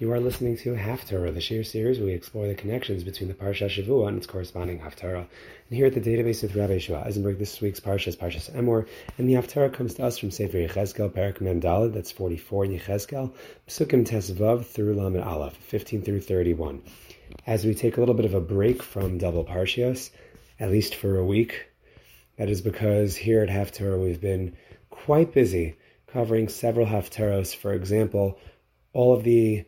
You are listening to Half-Torah, the Shir series where we explore the connections between the Parsha Shavua and its corresponding Haftarah. And here at the database with Rabbi Yehoshua Eisenberg, this week's Parsha is Parshas Emor, and the Haftarah comes to us from Sefer Yechezkel, Perak Mem Daled, that's 44 in Yechezkel, Psukim Tesvav through Lamed Aleph, 15 through 31. As we take a little bit of a break from double Parshios, at least for a week, that is because here at Half-Torah we've been quite busy covering several Haftaros. For example, all of the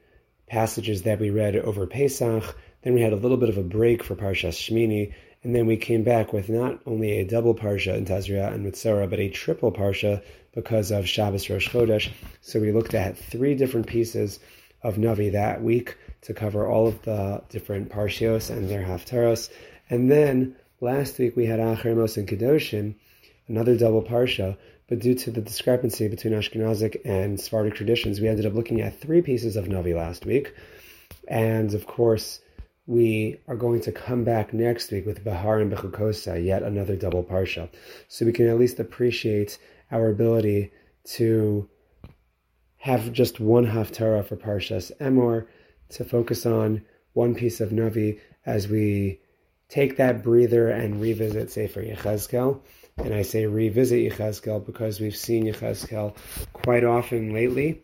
passages that we read over Pesach. Then we had a little bit of a break for Parshas Shmini, and then we came back with not only a double parsha in Tazria and Mitzora, but a triple parsha because of Shabbos Rosh Chodesh. So we looked at three different pieces of Navi that week to cover all of the different parshios and their haftaros. And then last week we had Acharei Mos and Kedoshim, another double parsha, but due to the discrepancy between Ashkenazic and Sephardic traditions, we ended up looking at three pieces of Navi last week. And of course, we are going to come back next week with Bahar and Bechukosai, yet another double Parsha. So we can at least appreciate our ability to have just one Haftarah for Parshas Emor, to focus on one piece of Navi as we take that breather and revisit Sefer Yechezkel. And I say revisit Yechezkel because we've seen Yechezkel quite often lately.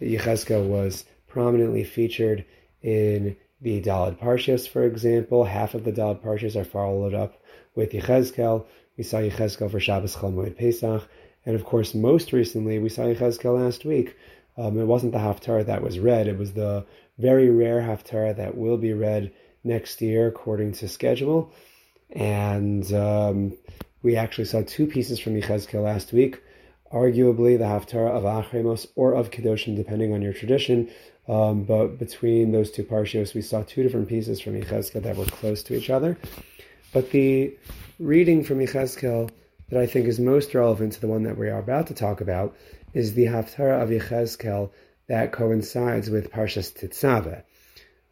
Yechezkel was prominently featured in the Daled Parshas, for example. Half of the Daled Parshas are followed up with Yechezkel. We saw Yechezkel for Shabbos Chol Pesach. And of course, most recently, we saw Yechezkel last week. Um, it wasn't the Haftarah that was read, it was the very rare Haftarah that will be read next year according to schedule. And um, we actually saw two pieces from Yechezkel last week, arguably the Haftarah of Acharei Mos or of Kedoshim, depending on your tradition. Um, but between those two parshios, we saw two different pieces from Yechezkel that were close to each other. But the reading from Yechezkel that I think is most relevant to the one that we are about to talk about is the Haftarah of Yechezkel that coincides with Parshas Tetzaveh.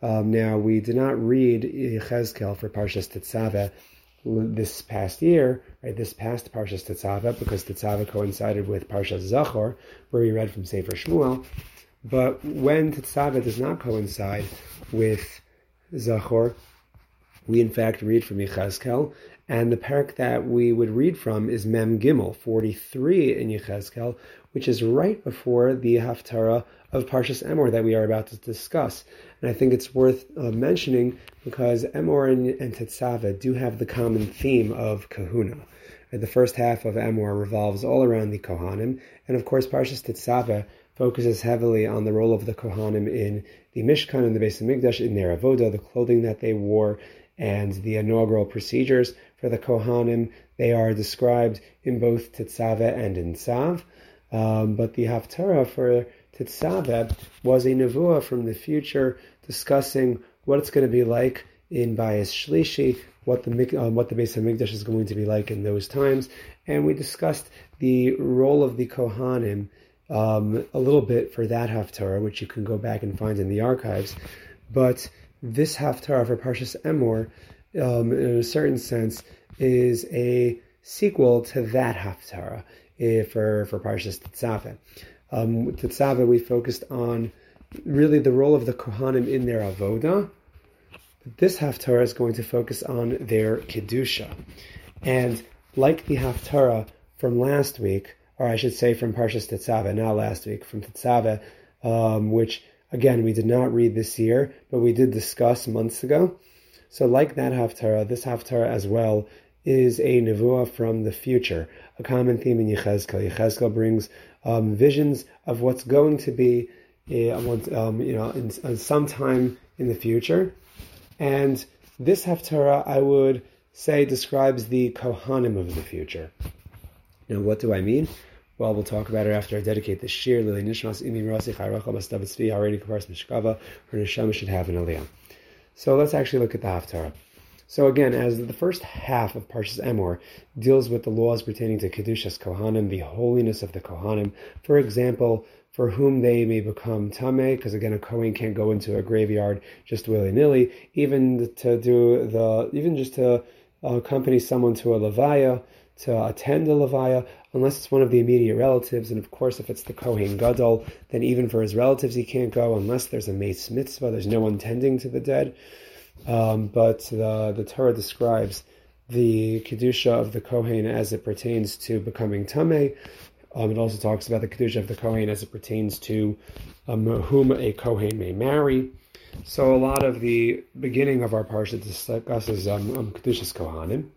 Um, now, we did not read Yechezkel for Parshas Tetzaveh this past year, right, this past Parshas Tetzaveh, because Tetzaveh coincided with Parshas Zachor, where we read from Sefer Shmuel. But when Tetzaveh does not coincide with Zachor, we in fact read from Yechezkel, and the parak that we would read from is Mem Gimel, 43 in Yechezkel, which is right before the Haftarah of Parshas Emor that we are about to discuss. And I think it's worth uh, mentioning because Emor and, and Tetzaveh do have the common theme of kahuna. The first half of Emor revolves all around the Kohanim, and of course Parshas Tetzaveh focuses heavily on the role of the Kohanim in the Mishkan and the Beis Hamikdash, in their avoda, the clothing that they wore, and the inaugural procedures for the Kohanim. They are described in both Tetzaveh and in Tzav. Um, but the Haftarah for Tetzaveh was a nevuah from the future discussing what it's going to be like in Bayis Shlishi, what the um, what the Beis Hamikdash is going to be like in those times, and we discussed the role of the Kohanim um, a little bit for that Haftarah, which you can go back and find in the archives. But this Haftarah for Parshas Emor, um, in a certain sense, is a sequel to that Haftarah uh, for for Parshas Tetzaveh. Um, Tetzaveh, we focused on really the role of the Kohanim in their avoda. But this Haftarah is going to focus on their kedusha, and like the Haftarah from last week, or I should say from Parshas Tetzaveh, not last week, from Tetzaveh, um, which again we did not read this year, but we did discuss months ago. So, like that Haftarah, this Haftarah as well is a nevuah from the future, a common theme in Yechezkel. Yechezkel brings um, visions of what's going to be, uh, um, you know, in, in some time in the future. And this Haftarah, I would say, describes the Kohanim of the future. Now, what do I mean? Well, we'll talk about it after I dedicate the shir. Lili Nishmas Imi Rasi Chayracha Bastav Tzvi Haredi Kapars Mishkava. Her neshama should have an aliyah. So let's actually look at the Haftarah. So again, as the first half of Parshas Emor deals with the laws pertaining to Kedushas Kohanim, the holiness of the Kohanim, for example, for whom they may become Tameh, because again, a Kohen can't go into a graveyard just willy-nilly, even to do the, even just to accompany someone to a Levaya, to attend a Levaya, unless it's one of the immediate relatives. And of course, if it's the Kohen Gadol, then even for his relatives he can't go unless there's a meis mitzvah. There's no one tending to the dead. Um, but the, the Torah describes the kedusha of the Kohen as it pertains to becoming tameh. Um, it also talks about the kedusha of the Kohen as it pertains to um, whom a Kohen may marry. So a lot of the beginning of our parsha discusses um, um, kedushas Kohanim.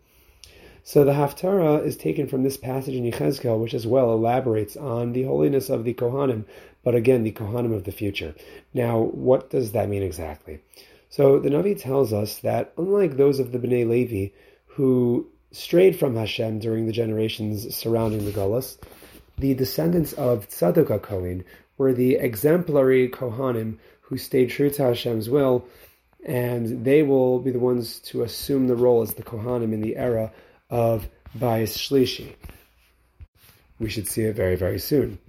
So the Haftarah is taken from this passage in Yechezkel, which as well elaborates on the holiness of the Kohanim, but again, the Kohanim of the future. Now, what does that mean exactly? So the Navi tells us that unlike those of the Bnei Levi who strayed from Hashem during the generations surrounding the Golas, the descendants of Tzadok Kohen were the exemplary Kohanim who stayed true to Hashem's will, and they will be the ones to assume the role as the Kohanim in the era of Bayis Shlishi. We should see it very, very soon.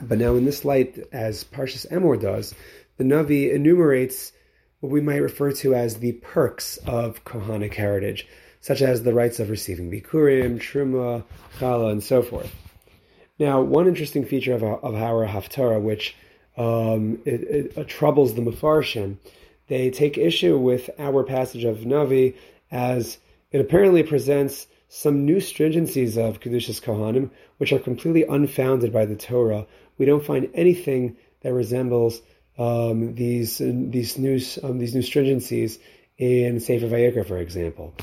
But now, in this light, as Parshas Emor does, the Navi enumerates what we might refer to as the perks of Kohanic heritage, such as the rights of receiving Bikurim, Truma, Chala, and so forth. Now, one interesting feature of, of our Haftarah, which um, it, it, it, troubles the Mefarshim, they take issue with our passage of Navi as it apparently presents some new stringencies of Kedushas Kohanim, which are completely unfounded by the Torah. We don't find anything that resembles um, these these new um, these new stringencies in Sefer Vayikra, for example,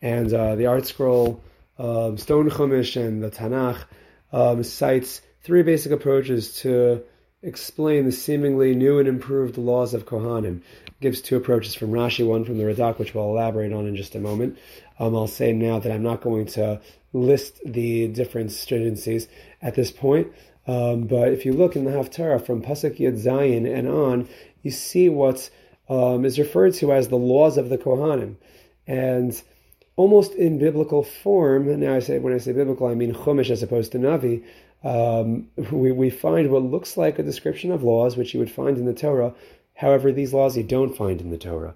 and uh, the ArtScroll, um, Stone Chumash, and the Tanakh um, cites three basic approaches to explain the seemingly new and improved laws of Kohanim. Gives two approaches from Rashi, one from the Radak, which we'll elaborate on in just a moment, um, I'll say now that I'm not going to list the different stringencies at this point. Um, but if you look in the Haftarah from Pasuk Yud Zayin and on, you see what um, is referred to as the laws of the Kohanim. And almost in biblical form, now I say when I say biblical, I mean Chumash as opposed to Navi, um, we, we find what looks like a description of laws, which you would find in the Torah. However, these laws you don't find in the Torah.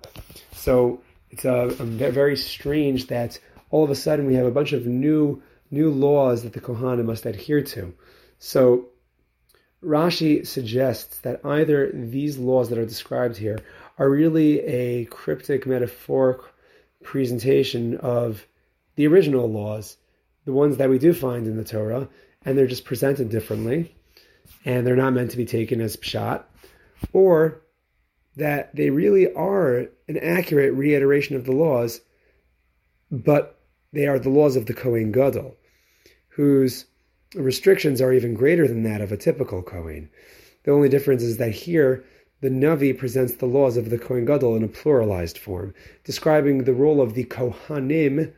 So it's a, a very strange that all of a sudden we have a bunch of new new laws that the Kohanim must adhere to. So Rashi suggests that either these laws that are described here are really a cryptic metaphoric presentation of the original laws, the ones that we do find in the Torah, and they're just presented differently, and they're not meant to be taken as pshat, or that they really are an accurate reiteration of the laws, but they are the laws of the Kohen Gadol, whose restrictions are even greater than that of a typical Kohen. The only difference is that here the Navi presents the laws of the Kohen Gadol in a pluralized form, describing the role of the Kohanim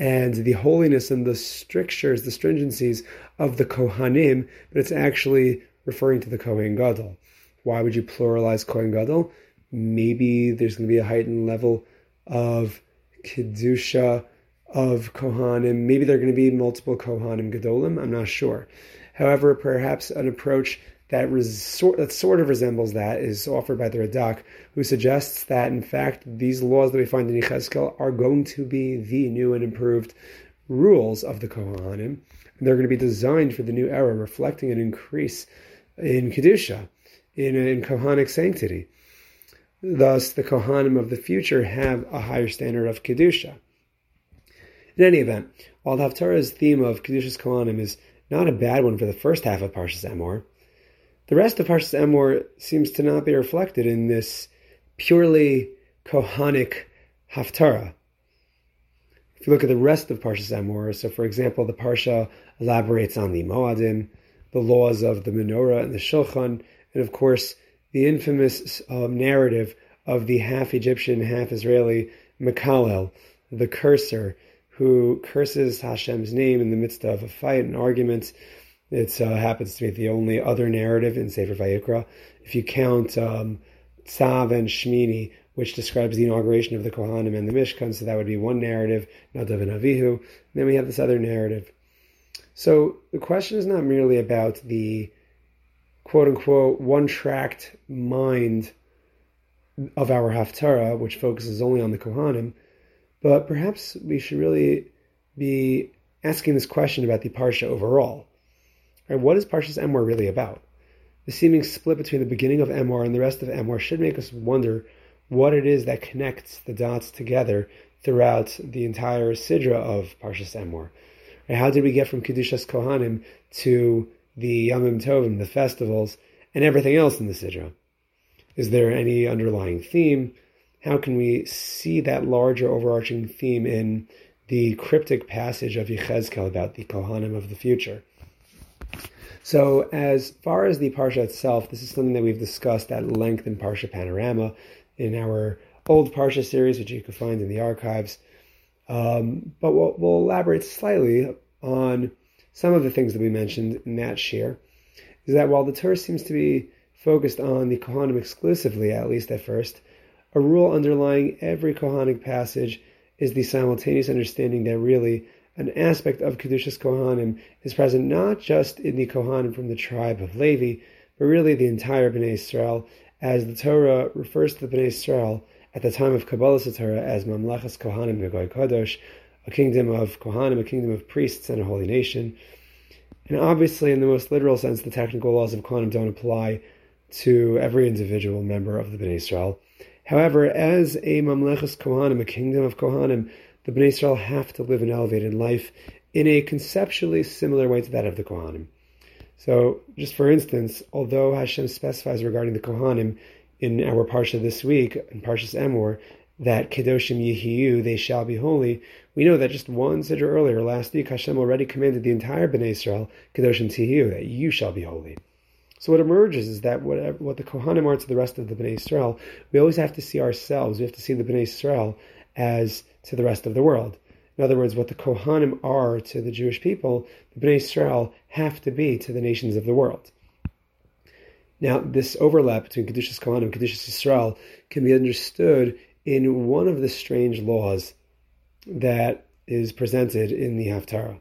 and the holiness and the strictures, the stringencies of the Kohanim, but it's actually referring to the Kohen Gadol. Why would you pluralize Kohen Gadol? Maybe there's going to be a heightened level of kedusha of Kohanim. Maybe there are going to be multiple Kohanim Gadolim. I'm not sure. However, perhaps an approach that, that sort of resembles that is offered by the Radak, who suggests that in fact these laws that we find in Yechezkel are going to be the new and improved rules of the Kohanim. And they're going to be designed for the new era, reflecting an increase in Kedusha in, in Kohanic sanctity. Thus, the Kohanim of the future have a higher standard of Kedusha. In any event, while the Haftarah's theme of Kedushas Kohanim is not a bad one for the first half of Parshas Emor, the rest of Parshas Emor seems to not be reflected in this purely Kohanic Haftarah. If you look at the rest of Parshas Emor, so for example, the Parsha elaborates on the Moadim, the laws of the menorah and the Shulchan, and of course, the infamous um, narrative of the half Egyptian, half Israeli Mekalel, the cursor, who curses Hashem's name in the midst of a fight and argument. It uh, happens to be the only other narrative in Sefer Vayikra. If you count um, Tzav and Shmini, which describes the inauguration of the Kohanim and the Mishkan, so that would be one narrative, Nadav and Avihu. And then we have this other narrative. So the question is not merely about the quote unquote one tracked mind of our Haftarah, which focuses only on the Kohanim, but perhaps we should really be asking this question about the Parsha overall. Right, what is Parshas Emor really about? The seeming split between the beginning of Emor and the rest of Emor should make us wonder what it is that connects the dots together throughout the entire Sidra of Parshas Emor. Right, how did we get from Kedushas Kohanim to the Yamim Tovim, the festivals, and everything else in the Sidra? Is there any underlying theme? How can we see that larger overarching theme in the cryptic passage of Yechezkel about the Kohanim of the future? So, as far as the Parsha itself, this is something that we've discussed at length in Parsha Panorama in our old Parsha series, which you can find in the archives. Um, but we'll, we'll, elaborate slightly on some of the things that we mentioned in that share. Is that while the Torah seems to be focused on the Kohanim exclusively, at least at first, a rule underlying every Kohanic passage is the simultaneous understanding that really an aspect of Kedushas Kohanim is present not just in the Kohanim from the tribe of Levi, but really the entire Bnei Israel, as the Torah refers to the Bnei Israel at the time of Kabbalah Torah as Mamlachas Kohanim Begoy Kodosh, a kingdom of Kohanim, a kingdom of priests, and a holy nation. And obviously, in the most literal sense, the technical laws of Kohanim don't apply to every individual member of the Bnei Israel. However, as a Mamlechas Kohanim, a kingdom of Kohanim, the Bnei Israel have to live an elevated life in a conceptually similar way to that of the Kohanim. So, just for instance, although Hashem specifies regarding the Kohanim in our Parsha this week, in Parshas Emor, that Kedoshim Yehiyu, they shall be holy, we know that just one siddur earlier, last week, Hashem already commanded the entire Bnei Israel, Kedoshim Tihiyu, that you shall be holy. So what emerges is that whatever, what the Kohanim are to the rest of the Bnei Israel, we always have to see ourselves, we have to see the Bnei Israel as to the rest of the world. In other words, what the Kohanim are to the Jewish people, the Bnei Israel have to be to the nations of the world. Now, this overlap between Kedushas Kohanim and Kedushas Israel can be understood in one of the strange laws that is presented in the Haftarah.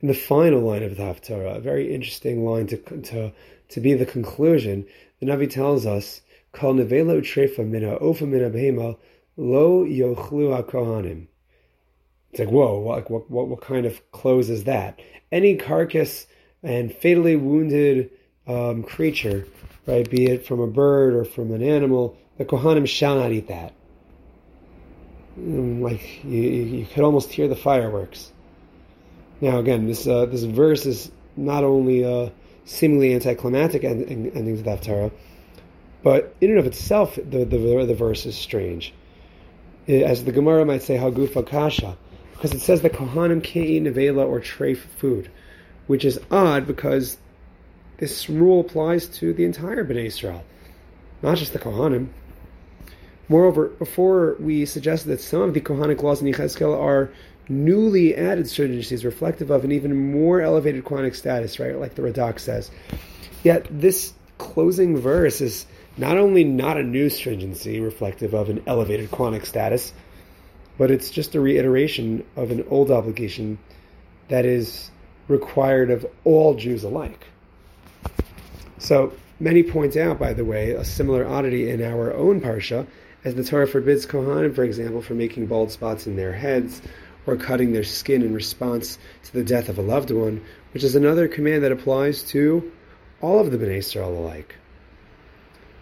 In the final line of the Haftarah, a very interesting line to, to, to be the conclusion, the Navi tells us, Kal nevela utrefa mina ofa mina behema Lo yochlu kohanim. It's like, whoa, what, what, what, kind of clothes is that? Any carcass and fatally wounded um, creature, right, be it from a bird or from an animal, the Kohanim shall not eat that. Mm, like, you, you could almost hear the fireworks. Now, again, this uh, this verse is not only uh, seemingly anticlimactic ending, ending to the Haftarah, but in and of itself, the, the, the verse is strange. Eh, as the Gemara might say, Hagufa Kasha, because it says that Kohanim can't eat nevela or treif food, which is odd because this rule applies to the entire Bnei Israel, not just the Kohanim. Moreover, before we suggested that some of the Kohanic laws in Yechezkel are newly added stringencies reflective of an even more elevated Kohanic status, right? Like the Radak says. Yet this closing verse is not only not a new stringency reflective of an elevated Kohanic status, but it's just a reiteration of an old obligation that is required of all Jews alike. So many point out, by the way, a similar oddity in our own parsha, as the Torah forbids Kohanim, for example, from making bald spots in their heads or cutting their skin in response to the death of a loved one, which is another command that applies to all of the Bnei Israel alike.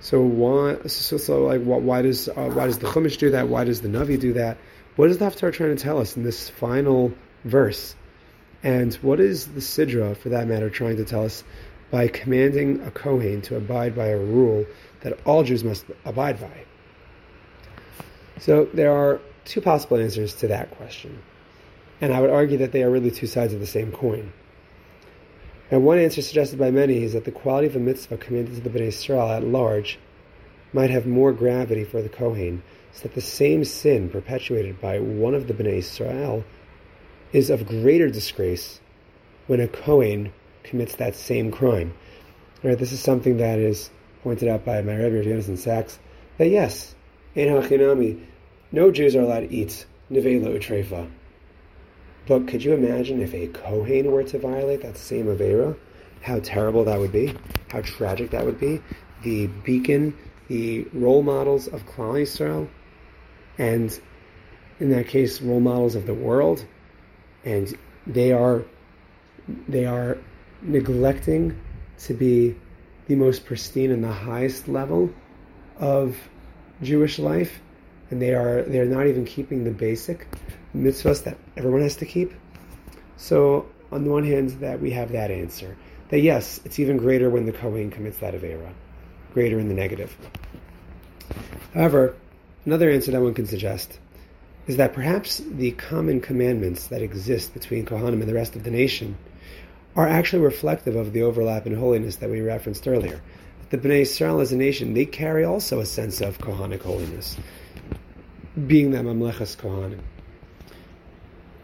So why? So, so like, why does uh, why does the Chumash do that? Why does the Navi do that? What is the Haftarah trying to tell us in this final verse? And what is the Sidra, for that matter, trying to tell us by commanding a Kohen to abide by a rule that all Jews must abide by? So there are two possible answers to that question. And I would argue that they are really two sides of the same coin. And one answer suggested by many is that the quality of a mitzvah commanded to the Bnei Israel at large might have more gravity for the Kohen, so that the same sin perpetuated by one of the Bnei Israel is of greater disgrace when a Kohen commits that same crime. Right, this is something that is pointed out by my Rebbe Jonathan Sacks, that yes, in Hachinami, no Jews are allowed to eat nevela utrefa, but could you imagine if a Kohen were to violate that same Avera? How terrible that would be. How tragic that would be. The beacon, the role models of Klal Yisrael, and in that case, role models of the world. And they are they are neglecting to be the most pristine and the highest level of Jewish life, and they are they're not even keeping the basic mitzvahs that everyone has to keep. So on the one hand, that we have that answer that yes, it's even greater when the Kohen commits that avera, greater in the negative. However, another answer that one can suggest is that perhaps the common commandments that exist between Kohanim and the rest of the nation are actually reflective of the overlap in holiness that we referenced earlier. The Bnei Israel as a nation, they carry also a sense of Kohanic holiness, being that Mamlechas Kohanim.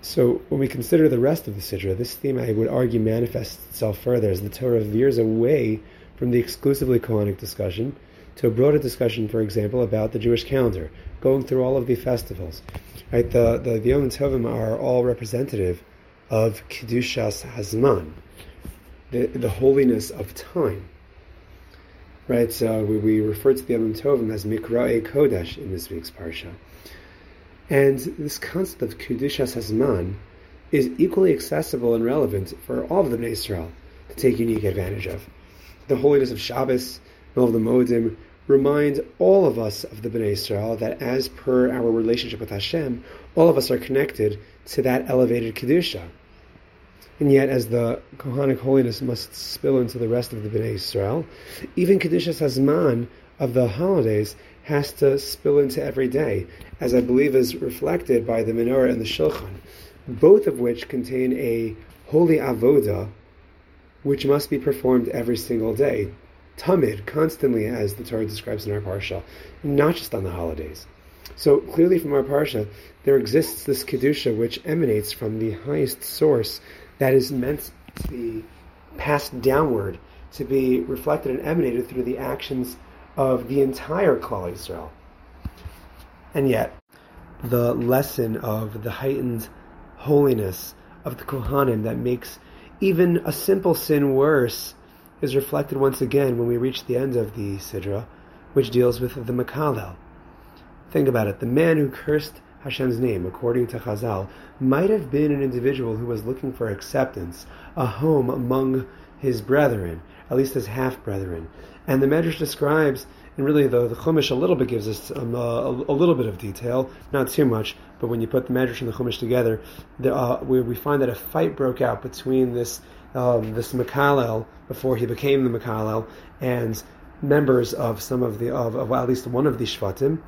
So when we consider the rest of the Sidra, this theme I would argue manifests itself further as the Torah veers away from the exclusively Kohanic discussion to a broader discussion, for example, about the Jewish calendar, going through all of the festivals. Right, the the, the Yom Tovim are all representative of Kedushas Hazman, the, the holiness of time. Right, so we, we refer to the Yom Tovim as Mikra'e Kodesh in this week's Parsha. And this concept of Kedushas Hazman is equally accessible and relevant for all of the Bnei Israel to take unique advantage of. The holiness of Shabbos and all of the Moedim remind all of us of the Bnei Israel that as per our relationship with Hashem, all of us are connected to that elevated Kedusha. And yet, as the Kohanic holiness must spill into the rest of the Bnei Israel, even Kedushas Hazman of the holidays has to spill into every day, as I believe is reflected by the menorah and the shulchan, both of which contain a holy avoda, which must be performed every single day, tamid, constantly, as the Torah describes in our parsha, not just on the holidays. So clearly, from our parsha, there exists this kedusha which emanates from the highest source that is meant to be passed downward, to be reflected and emanated through the actions of the entire Klal Yisrael. And yet, the lesson of the heightened holiness of the Kohanim that makes even a simple sin worse is reflected once again when we reach the end of the Sidra, which deals with the Makalel. Think about it. The man who cursed Hashem's name, according to Chazal, might have been an individual who was looking for acceptance, a home among his brethren, at least his half brethren. And the Medrash describes, and really the, the Chumash a little bit gives us um, uh, a, a, little bit of detail, not too much, but when you put the Medrash and the Chumash together, the, uh, we, we, find that a fight broke out between this um, this Makalel, before he became the Makalel, and members of some of the, of, of at least one of the Shvatim,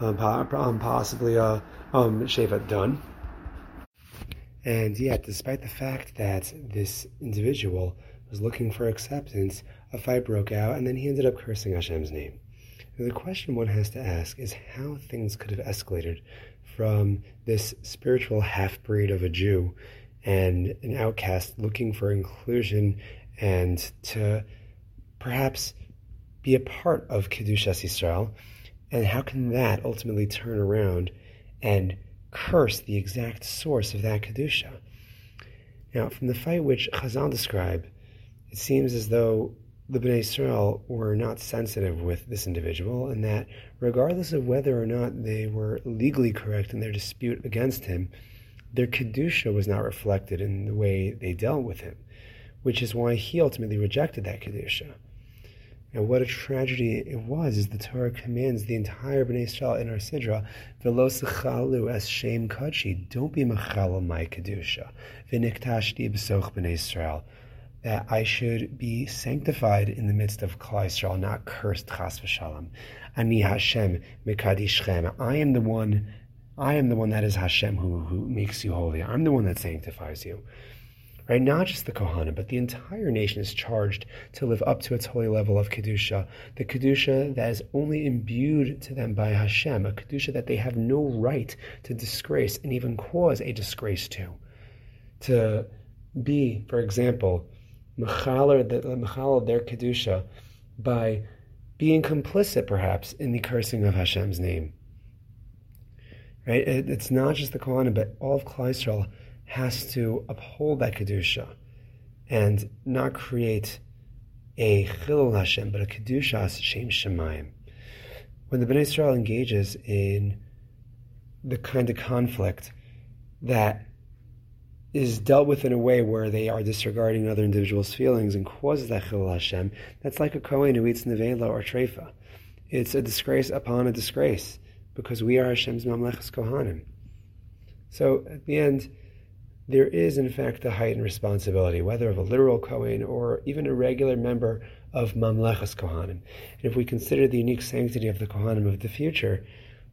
um, um possibly uh, um, Dan. And yet, despite the fact that this individual was looking for acceptance, a fight broke out, and then he ended up cursing Hashem's name. the question one has to ask is how things could have escalated from this spiritual half breed of a Jew and an outcast looking for inclusion and to perhaps be a part of Kedushas Yisrael, and how can that ultimately turn around and curse the exact source of that Kedusha? Now, from the fight which Chazal describe, it seems as though the Bnei Israel were not sensitive with this individual, and that regardless of whether or not they were legally correct in their dispute against him, their kedusha was not reflected in the way they dealt with him, which is why he ultimately rejected that kedusha. And what a tragedy it was, is the Torah commands the entire Bnei Israel in our Sidra, Velo sechalu as shem kachi, don't be machal my kedusha, v'niktashti b'soch Bnei Israel that I should be sanctified in the midst of Klal not cursed chas v'shalom. Ani Hashem mekadishchem. I am the one. I am the one that is Hashem who, who makes you holy. I'm the one that sanctifies you. Right? Not just the Kohanim, but the entire nation is charged to live up to its holy level of Kedusha. The Kedusha that is only imbued to them by Hashem, a Kedusha that they have no right to disgrace and even cause a disgrace to. To be, for example, mechaler their kedusha by being complicit, perhaps, in the cursing of Hashem's name. Right? It, it's not just the Kohanim, but all of Klal has to uphold that kedusha and not create a chilul Hashem, but a kedusha shem shemayim. When the Bnei Israel engages in the kind of conflict that is dealt with in a way where they are disregarding another individual's feelings and causes that chilul Hashem, that's like a Kohen who eats nevela or treifa. It's a disgrace upon a disgrace because we are Hashem's mamlechas kohanim. So at the end, there is in fact a heightened responsibility, whether of a literal Kohen or even a regular member of mamlechas kohanim. And if we consider the unique sanctity of the kohanim of the future,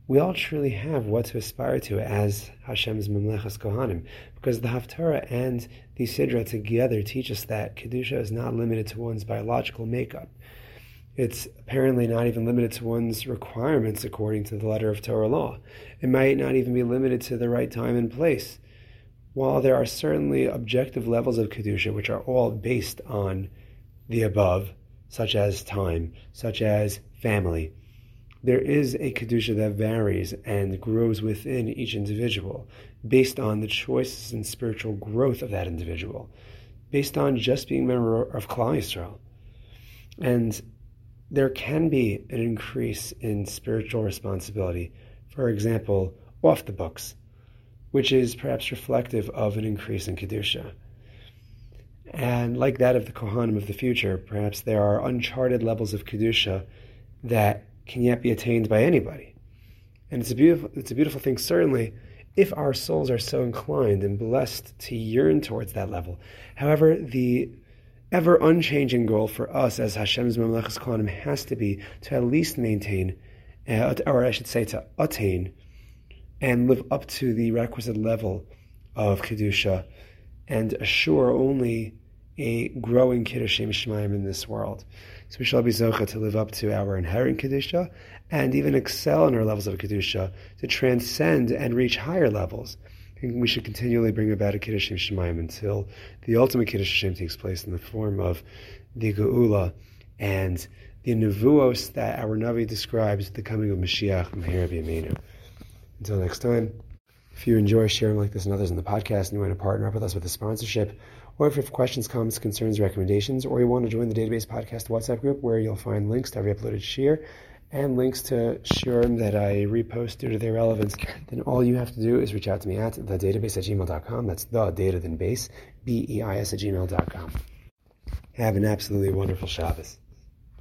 we all truly have what to aspire to as Hashem's Memlechas Kohanim, because the Haftarah and the Sidra together teach us that Kedusha is not limited to one's biological makeup. It's apparently not even limited to one's requirements according to the letter of Torah law. It might not even be limited to the right time and place. While there are certainly objective levels of Kedusha which are all based on the above, such as time, such as family, there is a Kedusha that varies and grows within each individual based on the choices and spiritual growth of that individual, based on just being a member of Klal Yisrael. And there can be an increase in spiritual responsibility, for example, off the books, which is perhaps reflective of an increase in Kedusha. And like that of the Kohanim of the future, perhaps there are uncharted levels of Kedusha that can yet be attained by anybody. And it's a beautiful, it's a beautiful thing, certainly, if our souls are so inclined and blessed to yearn towards that level. However, the ever unchanging goal for us as Hashem's Mamlechas Kohanim has to be to at least maintain, uh, or I should say, to attain and live up to the requisite level of Kedusha and assure only a growing Kiddushim Shemaim in this world. So we shall be Zocha to live up to our inherent Kedusha and even excel in our levels of Kedusha to transcend and reach higher levels. And we should continually bring about a Kiddushim shemayim until the ultimate Kiddush Hashem takes place in the form of the Geula and the Nevuos that our Navi describes the coming of Mashiach, Meher B'Yameinu. Until next time, if you enjoy sharing like this and others in the podcast and you want to partner up with us with a sponsorship, or if you have questions, comments, concerns, recommendations, or you want to join the Database Podcast WhatsApp group where you'll find links to every uploaded shir and links to shirim that I repost due to their relevance, then all you have to do is reach out to me at thedatabase at gmail.com. That's the data then base, B-E-I-S at gmail.com. Have an absolutely wonderful Shabbos.